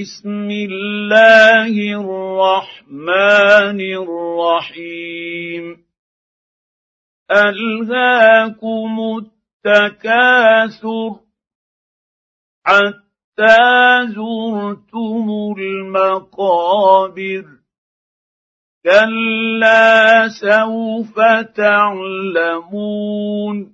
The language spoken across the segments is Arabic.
بسم الله الرحمن الرحيم. ألهاكم التكاثر. حتى زرتم المقابر. كلا سوف تعلمون.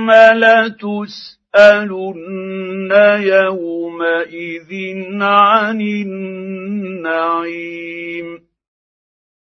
ثم لتسالن يومئذ عن النعيم.